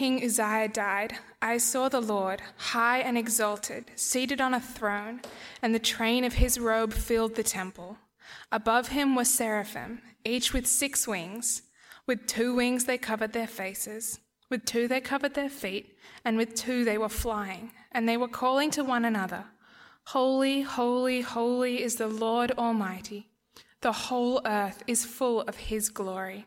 King Uzziah died, I saw the Lord, high and exalted, seated on a throne, and the train of his robe filled the temple. Above him were seraphim, each with six wings. With two wings they covered their faces, with two they covered their feet, and with two they were flying, and they were calling to one another Holy, holy, holy is the Lord Almighty. The whole earth is full of his glory.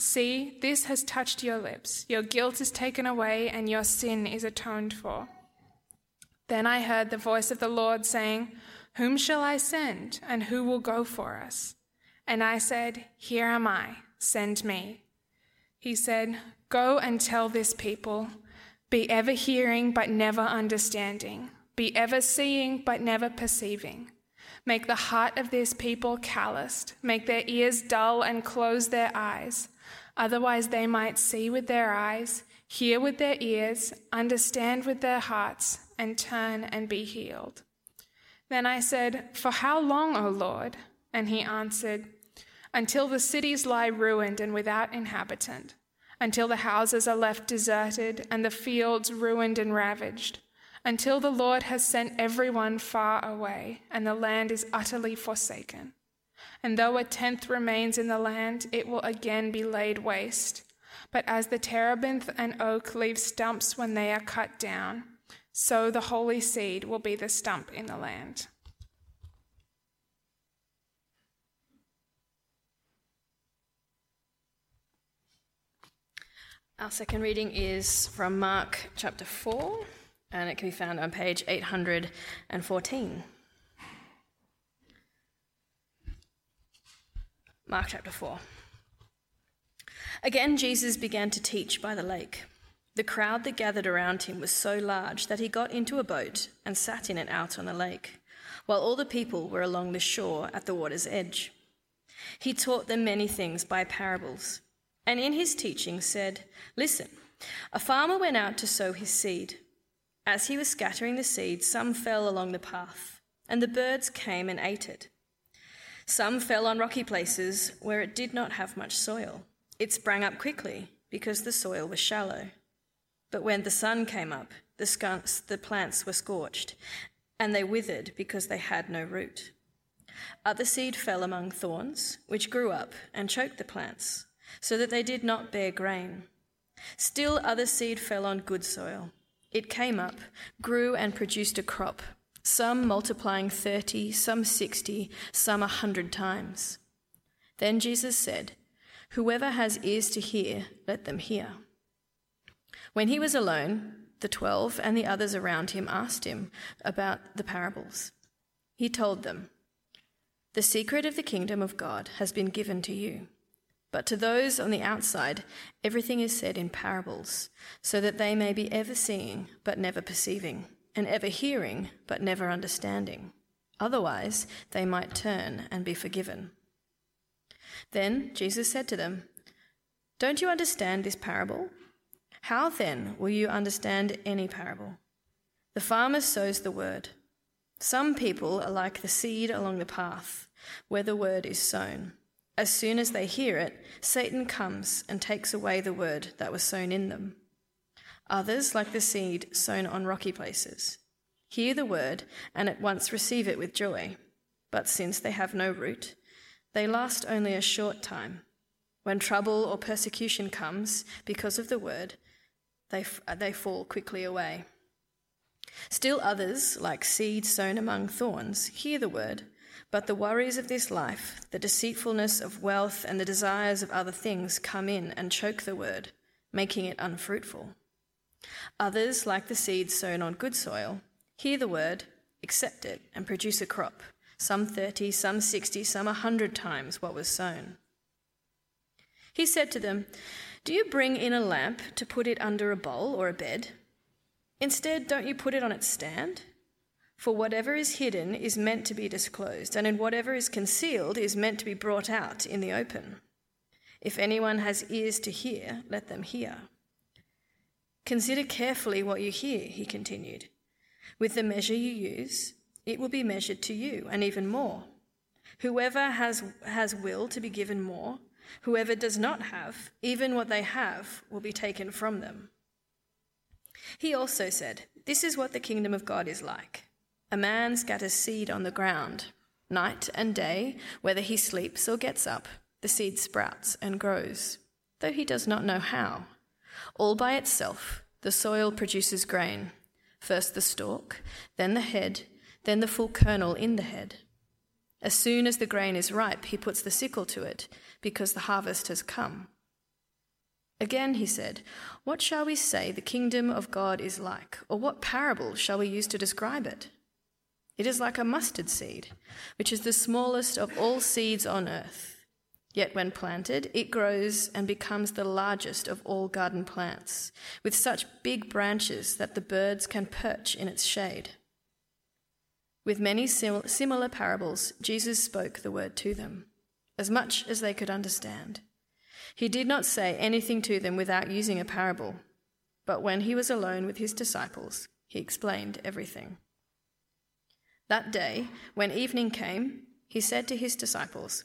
See, this has touched your lips. Your guilt is taken away, and your sin is atoned for. Then I heard the voice of the Lord saying, Whom shall I send, and who will go for us? And I said, Here am I, send me. He said, Go and tell this people, be ever hearing, but never understanding, be ever seeing, but never perceiving. Make the heart of this people calloused, make their ears dull, and close their eyes Otherwise, they might see with their eyes, hear with their ears, understand with their hearts, and turn and be healed. Then I said, For how long, O Lord? And he answered, Until the cities lie ruined and without inhabitant, until the houses are left deserted and the fields ruined and ravaged, until the Lord has sent everyone far away and the land is utterly forsaken. And though a tenth remains in the land, it will again be laid waste. But as the terebinth and oak leave stumps when they are cut down, so the holy seed will be the stump in the land. Our second reading is from Mark chapter 4, and it can be found on page 814. Mark chapter 4. Again, Jesus began to teach by the lake. The crowd that gathered around him was so large that he got into a boat and sat in it out on the lake, while all the people were along the shore at the water's edge. He taught them many things by parables, and in his teaching said, Listen, a farmer went out to sow his seed. As he was scattering the seed, some fell along the path, and the birds came and ate it. Some fell on rocky places where it did not have much soil. It sprang up quickly because the soil was shallow. But when the sun came up, the, skunks, the plants were scorched, and they withered because they had no root. Other seed fell among thorns, which grew up and choked the plants, so that they did not bear grain. Still, other seed fell on good soil. It came up, grew, and produced a crop some multiplying 30, some 60, some a hundred times. Then Jesus said, Whoever has ears to hear, let them hear. When he was alone, the twelve and the others around him asked him about the parables. He told them, The secret of the kingdom of God has been given to you. But to those on the outside, everything is said in parables, so that they may be ever seeing but never perceiving and ever hearing, but never understanding. Otherwise, they might turn and be forgiven. Then Jesus said to them, Don't you understand this parable? How then will you understand any parable? The farmer sows the word. Some people are like the seed along the path where the word is sown. As soon as they hear it, Satan comes and takes away the word that was sown in them. Others, like the seed sown on rocky places, hear the word and at once receive it with joy. But since they have no root, they last only a short time. When trouble or persecution comes because of the word, they, they fall quickly away. Still others, like seed sown among thorns, hear the word, but the worries of this life, the deceitfulness of wealth, and the desires of other things come in and choke the word, making it unfruitful. Others, like the seed sown on good soil, hear the word, accept it, and produce a crop, some thirty, some sixty, some a hundred times what was sown. He said to them, Do you bring in a lamp to put it under a bowl or a bed? Instead, don't you put it on its stand? For whatever is hidden is meant to be disclosed, and in whatever is concealed is meant to be brought out in the open. If anyone has ears to hear, let them hear. Consider carefully what you hear, he continued. With the measure you use, it will be measured to you, and even more. Whoever has, has will to be given more, whoever does not have, even what they have will be taken from them. He also said, This is what the kingdom of God is like. A man scatters seed on the ground. Night and day, whether he sleeps or gets up, the seed sprouts and grows, though he does not know how. All by itself, the soil produces grain first the stalk, then the head, then the full kernel in the head. As soon as the grain is ripe, he puts the sickle to it, because the harvest has come. Again he said, What shall we say the kingdom of God is like, or what parable shall we use to describe it? It is like a mustard seed, which is the smallest of all seeds on earth. Yet when planted, it grows and becomes the largest of all garden plants, with such big branches that the birds can perch in its shade. With many sim- similar parables, Jesus spoke the word to them, as much as they could understand. He did not say anything to them without using a parable, but when he was alone with his disciples, he explained everything. That day, when evening came, he said to his disciples,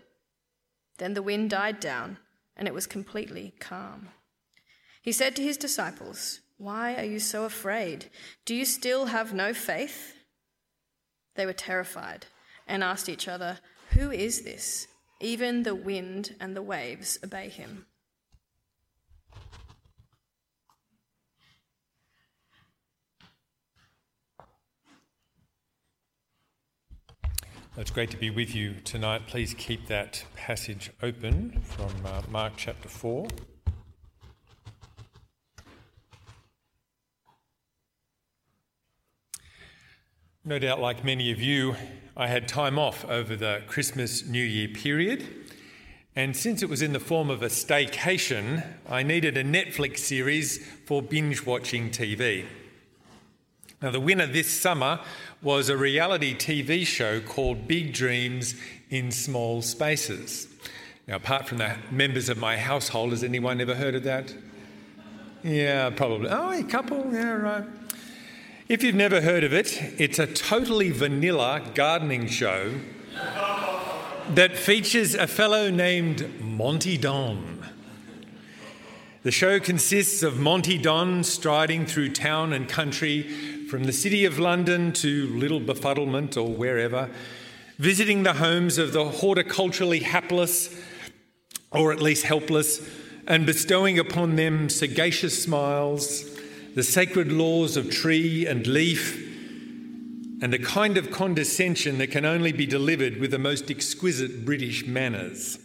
Then the wind died down, and it was completely calm. He said to his disciples, Why are you so afraid? Do you still have no faith? They were terrified and asked each other, Who is this? Even the wind and the waves obey him. It's great to be with you tonight. Please keep that passage open from uh, Mark chapter 4. No doubt, like many of you, I had time off over the Christmas New Year period. And since it was in the form of a staycation, I needed a Netflix series for binge watching TV. Now, the winner this summer was a reality TV show called Big Dreams in Small Spaces. Now, apart from the members of my household, has anyone ever heard of that? Yeah, probably. Oh, a couple, yeah, right. If you've never heard of it, it's a totally vanilla gardening show that features a fellow named Monty Don. The show consists of Monty Don striding through town and country from the City of London to Little Befuddlement or wherever, visiting the homes of the horticulturally hapless, or at least helpless, and bestowing upon them sagacious smiles, the sacred laws of tree and leaf, and a kind of condescension that can only be delivered with the most exquisite British manners.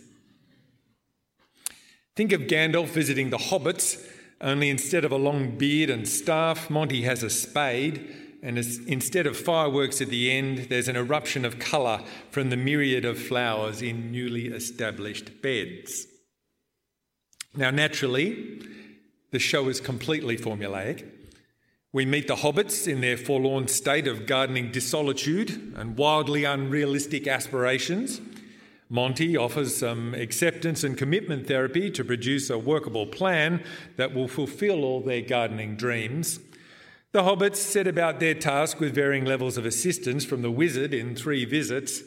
Think of Gandalf visiting the hobbits only instead of a long beard and staff, Monty has a spade, and instead of fireworks at the end, there's an eruption of colour from the myriad of flowers in newly established beds. Now, naturally, the show is completely formulaic. We meet the hobbits in their forlorn state of gardening dissolitude and wildly unrealistic aspirations. Monty offers some acceptance and commitment therapy to produce a workable plan that will fulfill all their gardening dreams. The hobbits set about their task with varying levels of assistance from the wizard in three visits.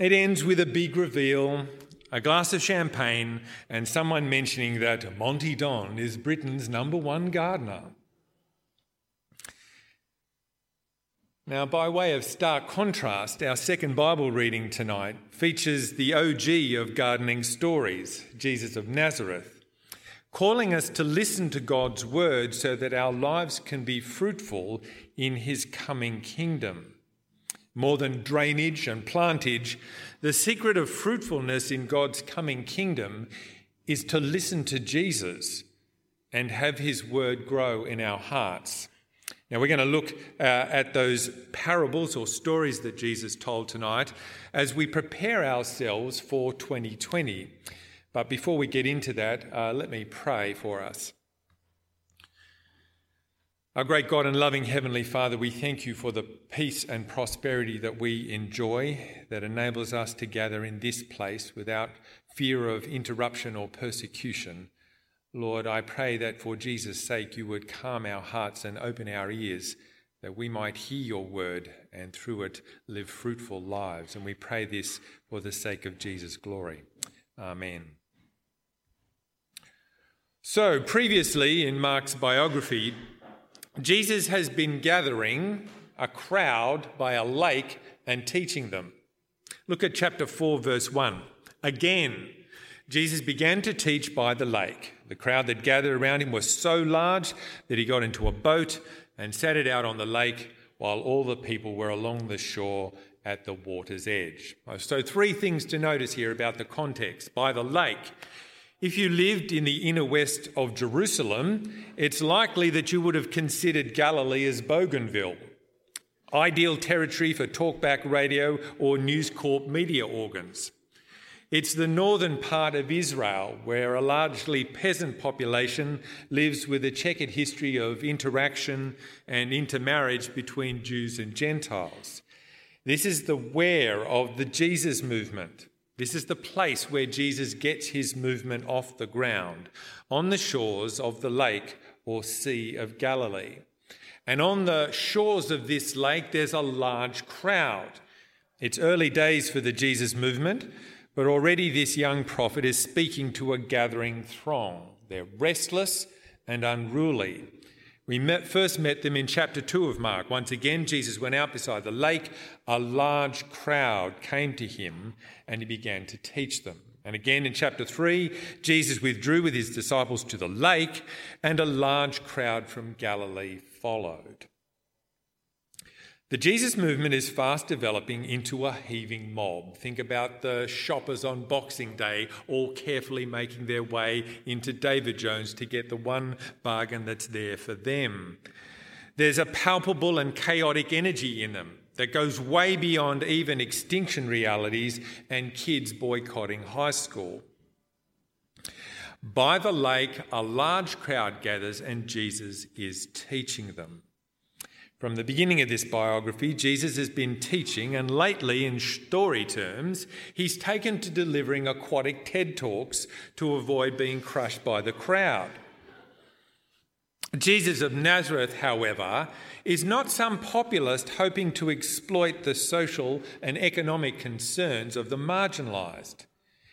It ends with a big reveal, a glass of champagne, and someone mentioning that Monty Don is Britain's number one gardener. Now, by way of stark contrast, our second Bible reading tonight features the OG of gardening stories, Jesus of Nazareth, calling us to listen to God's word so that our lives can be fruitful in his coming kingdom. More than drainage and plantage, the secret of fruitfulness in God's coming kingdom is to listen to Jesus and have his word grow in our hearts. Now, we're going to look uh, at those parables or stories that Jesus told tonight as we prepare ourselves for 2020. But before we get into that, uh, let me pray for us. Our great God and loving Heavenly Father, we thank you for the peace and prosperity that we enjoy that enables us to gather in this place without fear of interruption or persecution. Lord, I pray that for Jesus' sake you would calm our hearts and open our ears that we might hear your word and through it live fruitful lives. And we pray this for the sake of Jesus' glory. Amen. So, previously in Mark's biography, Jesus has been gathering a crowd by a lake and teaching them. Look at chapter 4, verse 1. Again, Jesus began to teach by the lake. The crowd that gathered around him was so large that he got into a boat and sat it out on the lake while all the people were along the shore at the water's edge. So, three things to notice here about the context. By the lake, if you lived in the inner west of Jerusalem, it's likely that you would have considered Galilee as Bougainville, ideal territory for talkback radio or News Corp media organs. It's the northern part of Israel where a largely peasant population lives with a checkered history of interaction and intermarriage between Jews and Gentiles. This is the where of the Jesus movement. This is the place where Jesus gets his movement off the ground, on the shores of the lake or Sea of Galilee. And on the shores of this lake, there's a large crowd. It's early days for the Jesus movement. But already this young prophet is speaking to a gathering throng. They're restless and unruly. We met, first met them in chapter 2 of Mark. Once again, Jesus went out beside the lake. A large crowd came to him and he began to teach them. And again in chapter 3, Jesus withdrew with his disciples to the lake and a large crowd from Galilee followed. The Jesus movement is fast developing into a heaving mob. Think about the shoppers on Boxing Day, all carefully making their way into David Jones to get the one bargain that's there for them. There's a palpable and chaotic energy in them that goes way beyond even extinction realities and kids boycotting high school. By the lake, a large crowd gathers and Jesus is teaching them. From the beginning of this biography, Jesus has been teaching, and lately, in story terms, he's taken to delivering aquatic TED Talks to avoid being crushed by the crowd. Jesus of Nazareth, however, is not some populist hoping to exploit the social and economic concerns of the marginalised.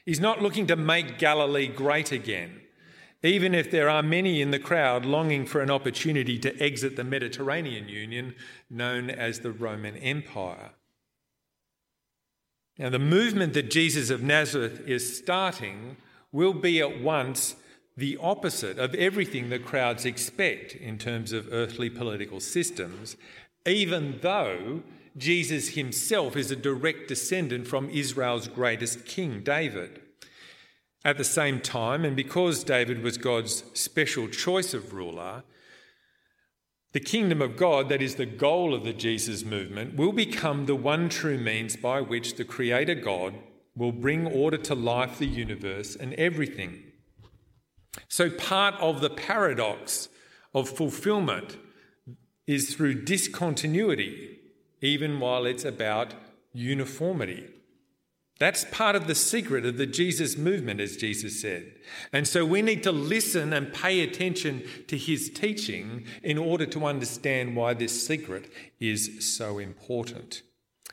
He's not looking to make Galilee great again even if there are many in the crowd longing for an opportunity to exit the Mediterranean Union known as the Roman Empire. Now, the movement that Jesus of Nazareth is starting will be at once the opposite of everything the crowds expect in terms of earthly political systems, even though Jesus himself is a direct descendant from Israel's greatest king, David. At the same time, and because David was God's special choice of ruler, the kingdom of God, that is the goal of the Jesus movement, will become the one true means by which the Creator God will bring order to life, the universe, and everything. So, part of the paradox of fulfillment is through discontinuity, even while it's about uniformity. That's part of the secret of the Jesus movement, as Jesus said. And so we need to listen and pay attention to his teaching in order to understand why this secret is so important.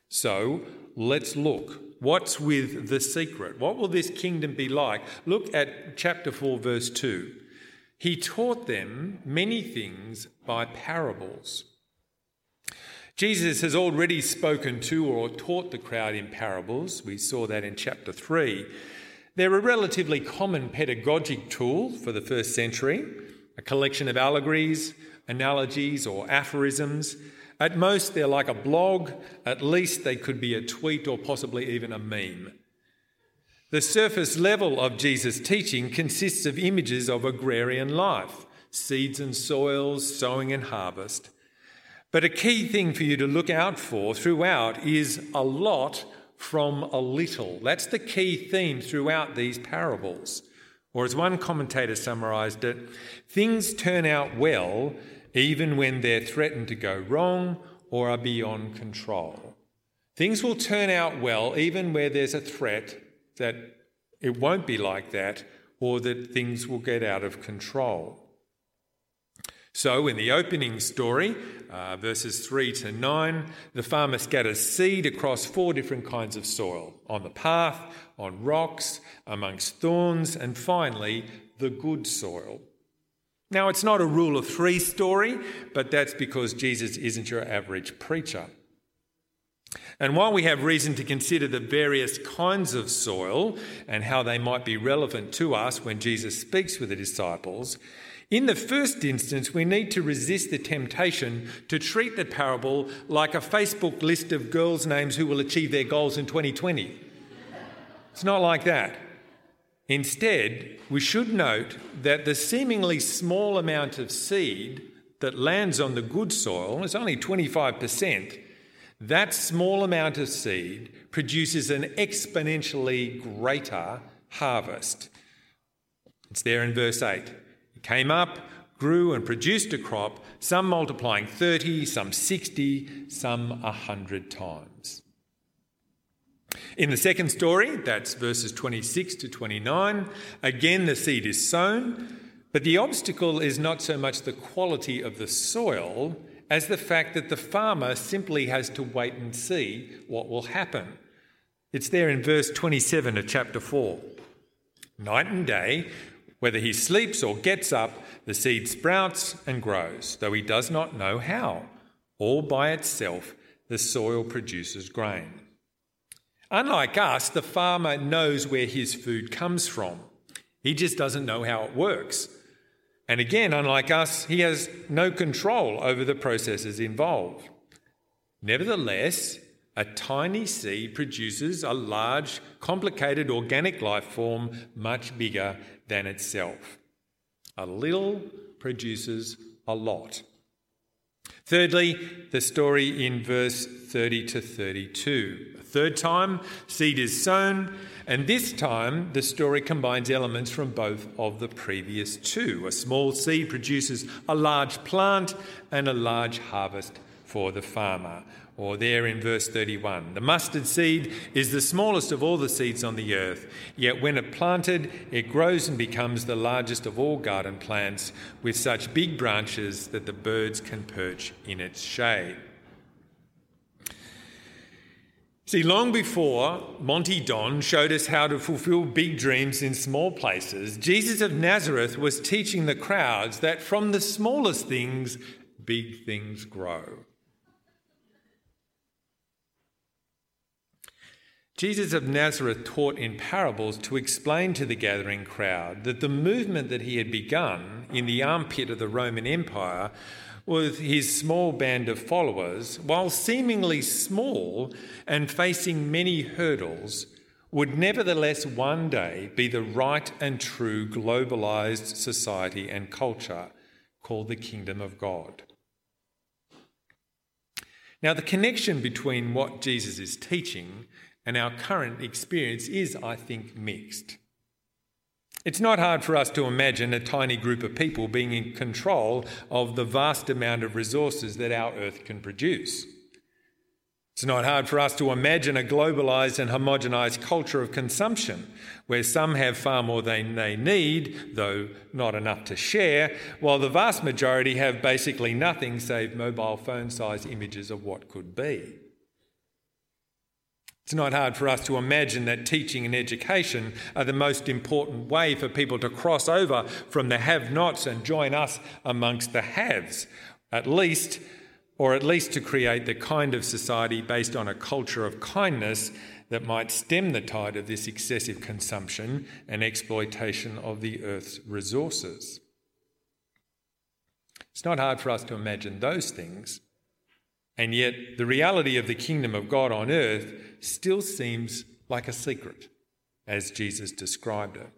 So let's look. What's with the secret? What will this kingdom be like? Look at chapter 4, verse 2. He taught them many things by parables. Jesus has already spoken to or taught the crowd in parables. We saw that in chapter 3. They're a relatively common pedagogic tool for the first century, a collection of allegories, analogies, or aphorisms. At most, they're like a blog. At least, they could be a tweet or possibly even a meme. The surface level of Jesus' teaching consists of images of agrarian life seeds and soils, sowing and harvest. But a key thing for you to look out for throughout is a lot from a little. That's the key theme throughout these parables. Or, as one commentator summarised it, things turn out well even when they're threatened to go wrong or are beyond control. Things will turn out well even where there's a threat that it won't be like that or that things will get out of control. So, in the opening story, uh, verses 3 to 9, the farmer scatters seed across four different kinds of soil on the path, on rocks, amongst thorns, and finally, the good soil. Now, it's not a rule of three story, but that's because Jesus isn't your average preacher. And while we have reason to consider the various kinds of soil and how they might be relevant to us when Jesus speaks with the disciples, in the first instance, we need to resist the temptation to treat the parable like a Facebook list of girls' names who will achieve their goals in 2020. It's not like that. Instead, we should note that the seemingly small amount of seed that lands on the good soil is only 25%. That small amount of seed produces an exponentially greater harvest. It's there in verse 8 came up, grew, and produced a crop, some multiplying 30, some 60, some 100 times. In the second story, that's verses 26 to 29, again the seed is sown, but the obstacle is not so much the quality of the soil as the fact that the farmer simply has to wait and see what will happen. It's there in verse 27 of chapter 4. Night and day, whether he sleeps or gets up, the seed sprouts and grows, though he does not know how. All by itself, the soil produces grain. Unlike us, the farmer knows where his food comes from. He just doesn't know how it works. And again, unlike us, he has no control over the processes involved. Nevertheless, a tiny seed produces a large, complicated organic life form much bigger than itself. A little produces a lot. Thirdly, the story in verse 30 to 32. A third time, seed is sown, and this time the story combines elements from both of the previous two. A small seed produces a large plant and a large harvest for the farmer or there in verse 31. The mustard seed is the smallest of all the seeds on the earth, yet when it planted, it grows and becomes the largest of all garden plants, with such big branches that the birds can perch in its shade. See, long before Monty Don showed us how to fulfill big dreams in small places, Jesus of Nazareth was teaching the crowds that from the smallest things, big things grow. Jesus of Nazareth taught in parables to explain to the gathering crowd that the movement that he had begun in the armpit of the Roman Empire with his small band of followers, while seemingly small and facing many hurdles, would nevertheless one day be the right and true globalized society and culture called the Kingdom of God. Now, the connection between what Jesus is teaching and our current experience is, I think, mixed. It's not hard for us to imagine a tiny group of people being in control of the vast amount of resources that our earth can produce. It's not hard for us to imagine a globalised and homogenised culture of consumption where some have far more than they need, though not enough to share, while the vast majority have basically nothing save mobile phone sized images of what could be. It's not hard for us to imagine that teaching and education are the most important way for people to cross over from the have nots and join us amongst the haves, at least, or at least to create the kind of society based on a culture of kindness that might stem the tide of this excessive consumption and exploitation of the earth's resources. It's not hard for us to imagine those things. And yet, the reality of the kingdom of God on earth still seems like a secret, as Jesus described it.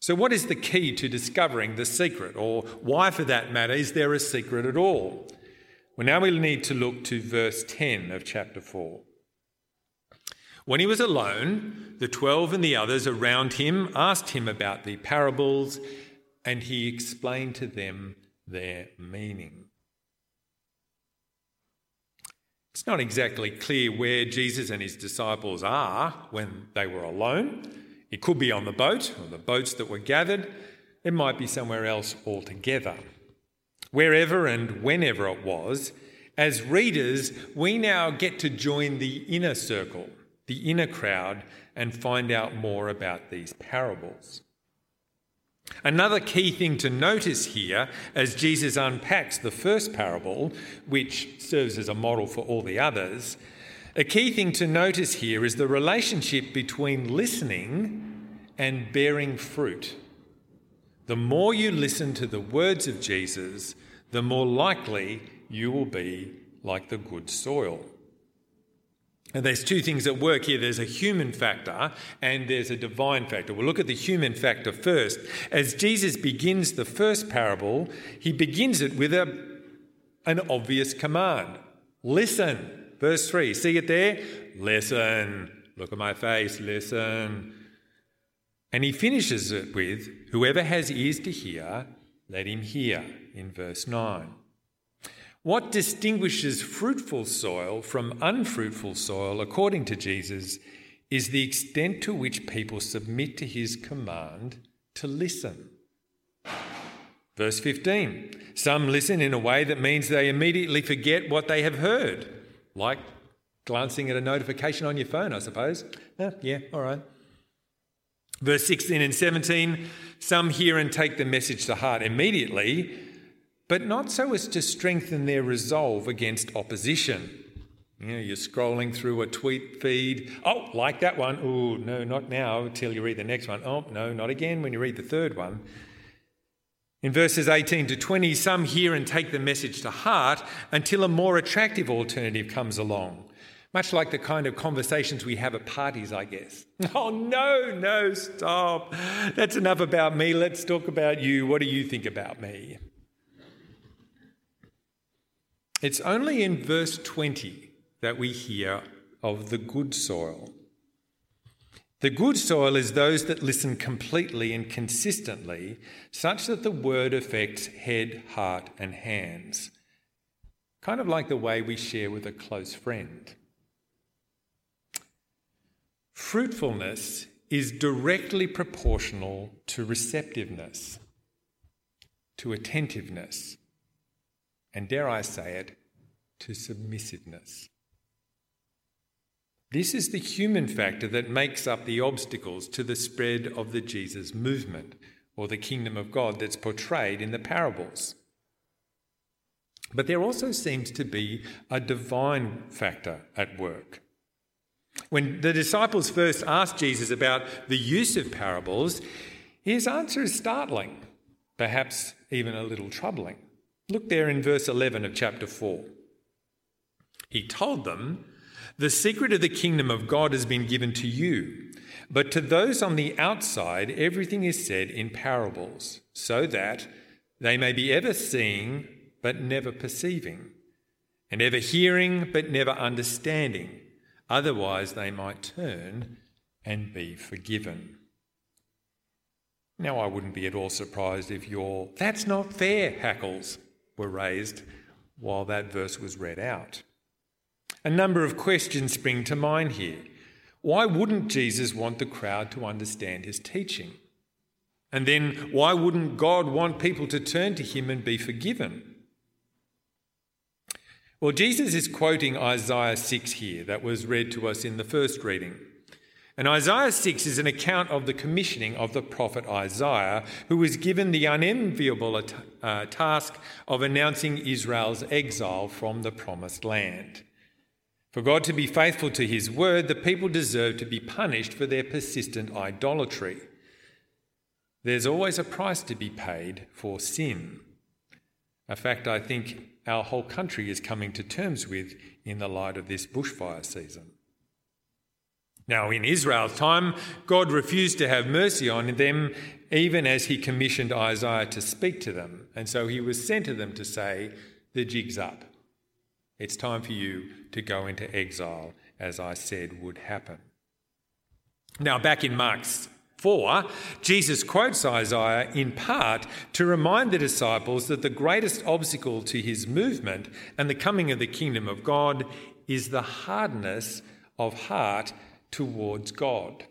So, what is the key to discovering the secret, or why, for that matter, is there a secret at all? Well, now we need to look to verse 10 of chapter 4. When he was alone, the twelve and the others around him asked him about the parables, and he explained to them their meaning. It's not exactly clear where Jesus and his disciples are when they were alone. It could be on the boat or the boats that were gathered. It might be somewhere else altogether. Wherever and whenever it was, as readers, we now get to join the inner circle, the inner crowd, and find out more about these parables. Another key thing to notice here as Jesus unpacks the first parable, which serves as a model for all the others, a key thing to notice here is the relationship between listening and bearing fruit. The more you listen to the words of Jesus, the more likely you will be like the good soil. And there's two things at work here there's a human factor and there's a divine factor. We'll look at the human factor first. As Jesus begins the first parable, he begins it with a, an obvious command listen. Verse 3, see it there? Listen. Look at my face, listen. And he finishes it with, Whoever has ears to hear, let him hear, in verse 9. What distinguishes fruitful soil from unfruitful soil, according to Jesus, is the extent to which people submit to his command to listen. Verse 15 Some listen in a way that means they immediately forget what they have heard, like glancing at a notification on your phone, I suppose. Yeah, all right. Verse 16 and 17 Some hear and take the message to heart immediately but not so as to strengthen their resolve against opposition. You know, you're scrolling through a tweet feed. Oh, like that one. Oh, no, not now until you read the next one. Oh, no, not again when you read the third one. In verses 18 to 20, some hear and take the message to heart until a more attractive alternative comes along. Much like the kind of conversations we have at parties, I guess. Oh, no, no, stop. That's enough about me. Let's talk about you. What do you think about me? It's only in verse 20 that we hear of the good soil. The good soil is those that listen completely and consistently, such that the word affects head, heart, and hands. Kind of like the way we share with a close friend. Fruitfulness is directly proportional to receptiveness, to attentiveness, and dare I say it, to submissiveness. This is the human factor that makes up the obstacles to the spread of the Jesus movement or the kingdom of God that's portrayed in the parables. But there also seems to be a divine factor at work. When the disciples first asked Jesus about the use of parables, his answer is startling, perhaps even a little troubling. Look there in verse 11 of chapter 4. He told them, The secret of the kingdom of God has been given to you, but to those on the outside, everything is said in parables, so that they may be ever seeing but never perceiving, and ever hearing but never understanding. Otherwise, they might turn and be forgiven. Now, I wouldn't be at all surprised if you're, that's not fair hackles were raised while that verse was read out. A number of questions spring to mind here. Why wouldn't Jesus want the crowd to understand his teaching? And then why wouldn't God want people to turn to him and be forgiven? Well, Jesus is quoting Isaiah 6 here, that was read to us in the first reading. And Isaiah 6 is an account of the commissioning of the prophet Isaiah, who was given the unenviable uh, task of announcing Israel's exile from the promised land. For God to be faithful to his word, the people deserve to be punished for their persistent idolatry. There's always a price to be paid for sin. A fact I think our whole country is coming to terms with in the light of this bushfire season. Now, in Israel's time, God refused to have mercy on them, even as he commissioned Isaiah to speak to them. And so he was sent to them to say, The jig's up. It's time for you to go into exile, as I said would happen. Now, back in Mark 4, Jesus quotes Isaiah in part to remind the disciples that the greatest obstacle to his movement and the coming of the kingdom of God is the hardness of heart towards God.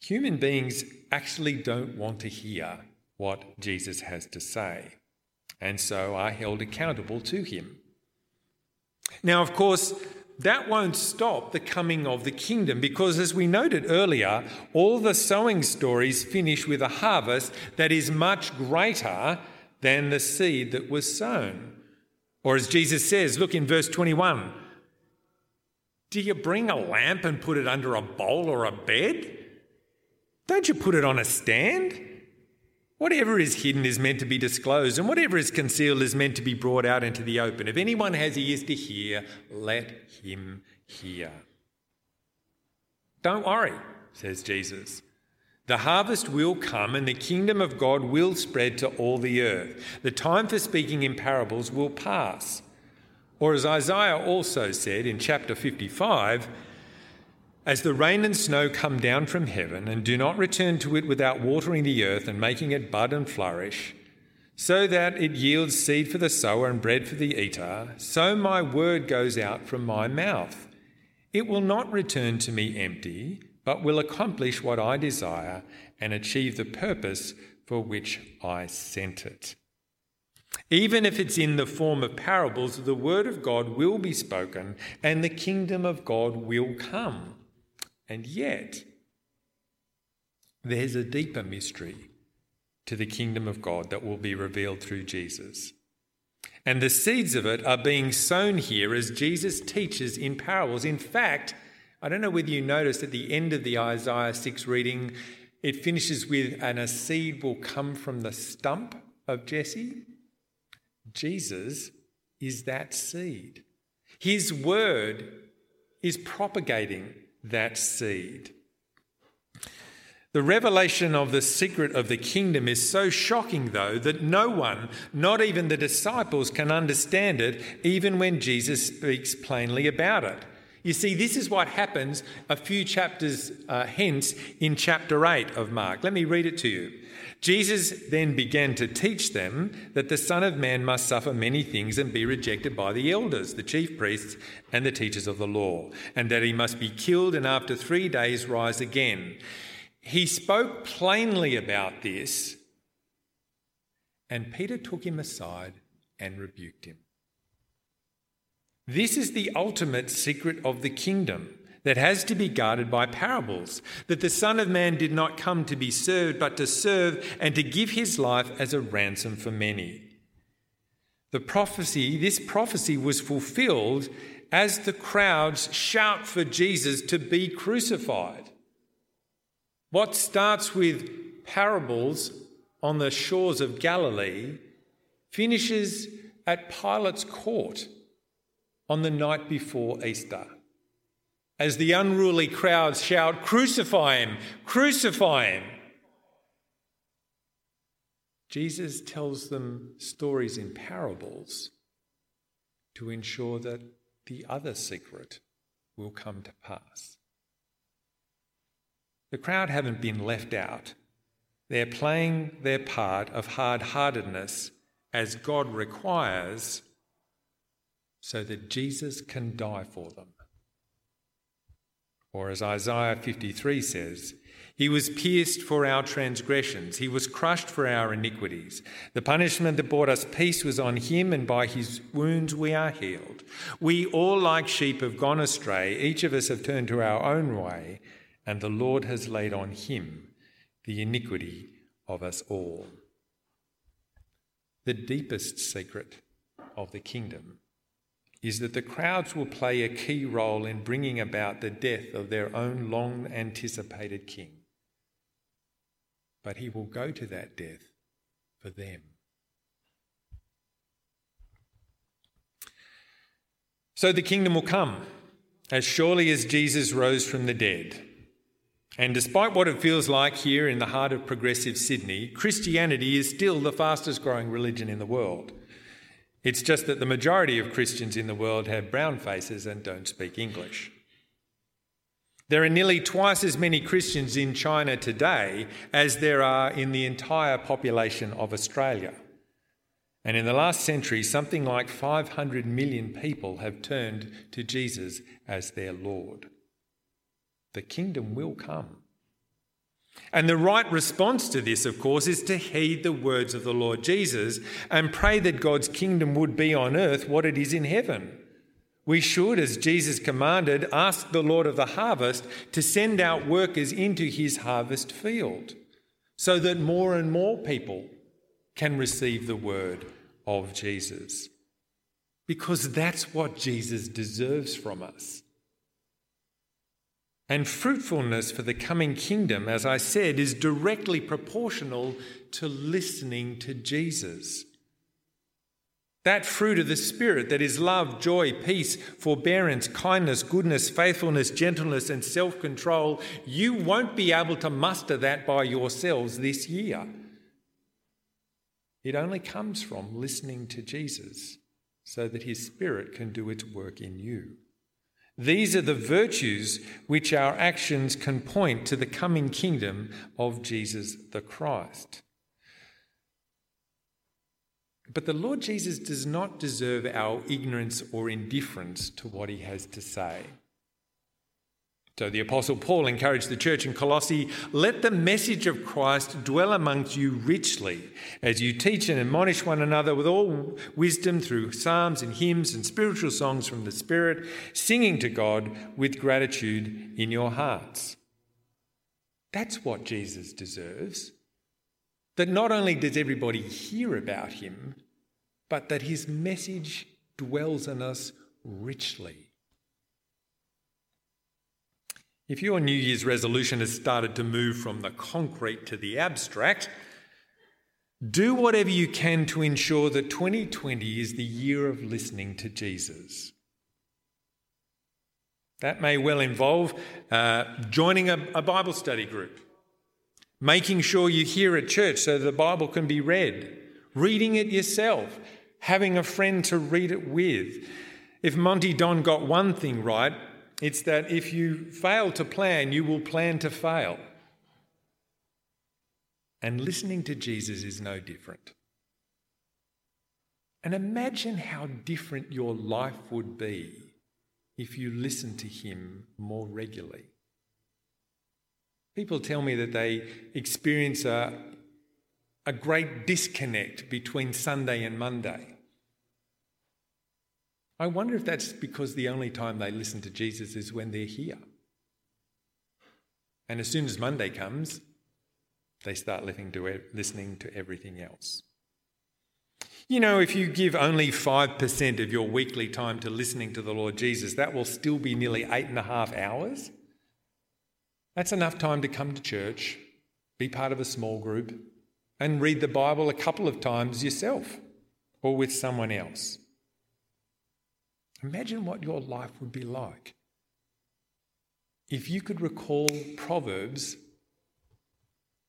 Human beings actually don't want to hear what Jesus has to say, and so are held accountable to him. Now, of course, that won't stop the coming of the kingdom because, as we noted earlier, all the sowing stories finish with a harvest that is much greater than the seed that was sown. Or, as Jesus says, look in verse 21 do you bring a lamp and put it under a bowl or a bed? Don't you put it on a stand? Whatever is hidden is meant to be disclosed, and whatever is concealed is meant to be brought out into the open. If anyone has ears to hear, let him hear. Don't worry, says Jesus. The harvest will come and the kingdom of God will spread to all the earth. The time for speaking in parables will pass. Or as Isaiah also said in chapter 55, as the rain and snow come down from heaven and do not return to it without watering the earth and making it bud and flourish, so that it yields seed for the sower and bread for the eater, so my word goes out from my mouth. It will not return to me empty, but will accomplish what I desire and achieve the purpose for which I sent it. Even if it's in the form of parables, the word of God will be spoken and the kingdom of God will come. And yet, there's a deeper mystery to the kingdom of God that will be revealed through Jesus. And the seeds of it are being sown here as Jesus teaches in parables. In fact, I don't know whether you noticed at the end of the Isaiah 6 reading, it finishes with, and a seed will come from the stump of Jesse. Jesus is that seed. His word is propagating that seed. The revelation of the secret of the kingdom is so shocking, though, that no one, not even the disciples, can understand it, even when Jesus speaks plainly about it. You see, this is what happens a few chapters uh, hence in chapter 8 of Mark. Let me read it to you. Jesus then began to teach them that the Son of Man must suffer many things and be rejected by the elders, the chief priests, and the teachers of the law, and that he must be killed and after three days rise again. He spoke plainly about this, and Peter took him aside and rebuked him. This is the ultimate secret of the kingdom that has to be guarded by parables, that the Son of Man did not come to be served, but to serve and to give his life as a ransom for many. The prophecy, this prophecy was fulfilled as the crowds shout for Jesus to be crucified. What starts with parables on the shores of Galilee finishes at Pilate's court on the night before Easter as the unruly crowds shout, Crucify him! Crucify him! Jesus tells them stories in parables to ensure that the other secret will come to pass. The crowd haven't been left out. They're playing their part of hard heartedness as God requires so that Jesus can die for them. Or as Isaiah 53 says, he was pierced for our transgressions, he was crushed for our iniquities. The punishment that brought us peace was on him, and by his wounds we are healed. We all, like sheep, have gone astray. Each of us have turned to our own way, and the Lord has laid on him the iniquity of us all. The deepest secret of the kingdom is that the crowds will play a key role in bringing about the death of their own long anticipated king but he will go to that death for them. So the kingdom will come as surely as Jesus rose from the dead. And despite what it feels like here in the heart of progressive Sydney, Christianity is still the fastest growing religion in the world. It's just that the majority of Christians in the world have brown faces and don't speak English. There are nearly twice as many Christians in China today as there are in the entire population of Australia. And in the last century, something like 500 million people have turned to Jesus as their Lord. The kingdom will come. And the right response to this, of course, is to heed the words of the Lord Jesus and pray that God's kingdom would be on earth what it is in heaven. We should, as Jesus commanded, ask the Lord of the harvest to send out workers into his harvest field so that more and more people can receive the word of Jesus. Because that's what Jesus deserves from us. And fruitfulness for the coming kingdom, as I said, is directly proportional to listening to Jesus. That fruit of the Spirit that is love, joy, peace, forbearance, kindness, goodness, faithfulness, gentleness, and self control, you won't be able to muster that by yourselves this year. It only comes from listening to Jesus so that his Spirit can do its work in you. These are the virtues which our actions can point to the coming kingdom of Jesus the Christ. But the Lord Jesus does not deserve our ignorance or indifference to what he has to say. So the Apostle Paul encouraged the church in Colossae let the message of Christ dwell amongst you richly as you teach and admonish one another with all wisdom through psalms and hymns and spiritual songs from the Spirit, singing to God with gratitude in your hearts. That's what Jesus deserves. That not only does everybody hear about him, but that his message dwells in us richly. If your New Year's resolution has started to move from the concrete to the abstract, do whatever you can to ensure that 2020 is the year of listening to Jesus. That may well involve uh, joining a, a Bible study group making sure you hear at church so the Bible can be read, reading it yourself, having a friend to read it with. If Monty Don got one thing right, it's that if you fail to plan, you will plan to fail. And listening to Jesus is no different. And imagine how different your life would be if you listened to him more regularly. People tell me that they experience a, a great disconnect between Sunday and Monday. I wonder if that's because the only time they listen to Jesus is when they're here. And as soon as Monday comes, they start listening to, everything else. You know, if you give only 5% of your weekly time to listening to the Lord Jesus, that will still be nearly eight and a half hours. That's enough time to come to church, be part of a small group, and read the Bible a couple of times yourself or with someone else. Imagine what your life would be like if you could recall Proverbs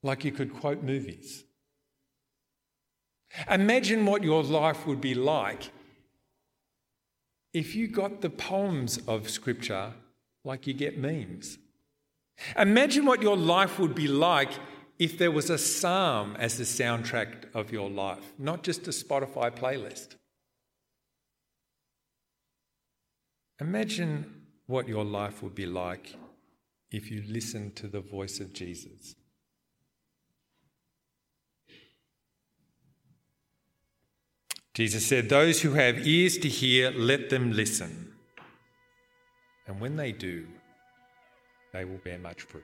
like you could quote movies. Imagine what your life would be like if you got the poems of Scripture like you get memes. Imagine what your life would be like if there was a psalm as the soundtrack of your life, not just a Spotify playlist. Imagine what your life would be like if you listened to the voice of Jesus. Jesus said, Those who have ears to hear, let them listen. And when they do, they will bear much fruit.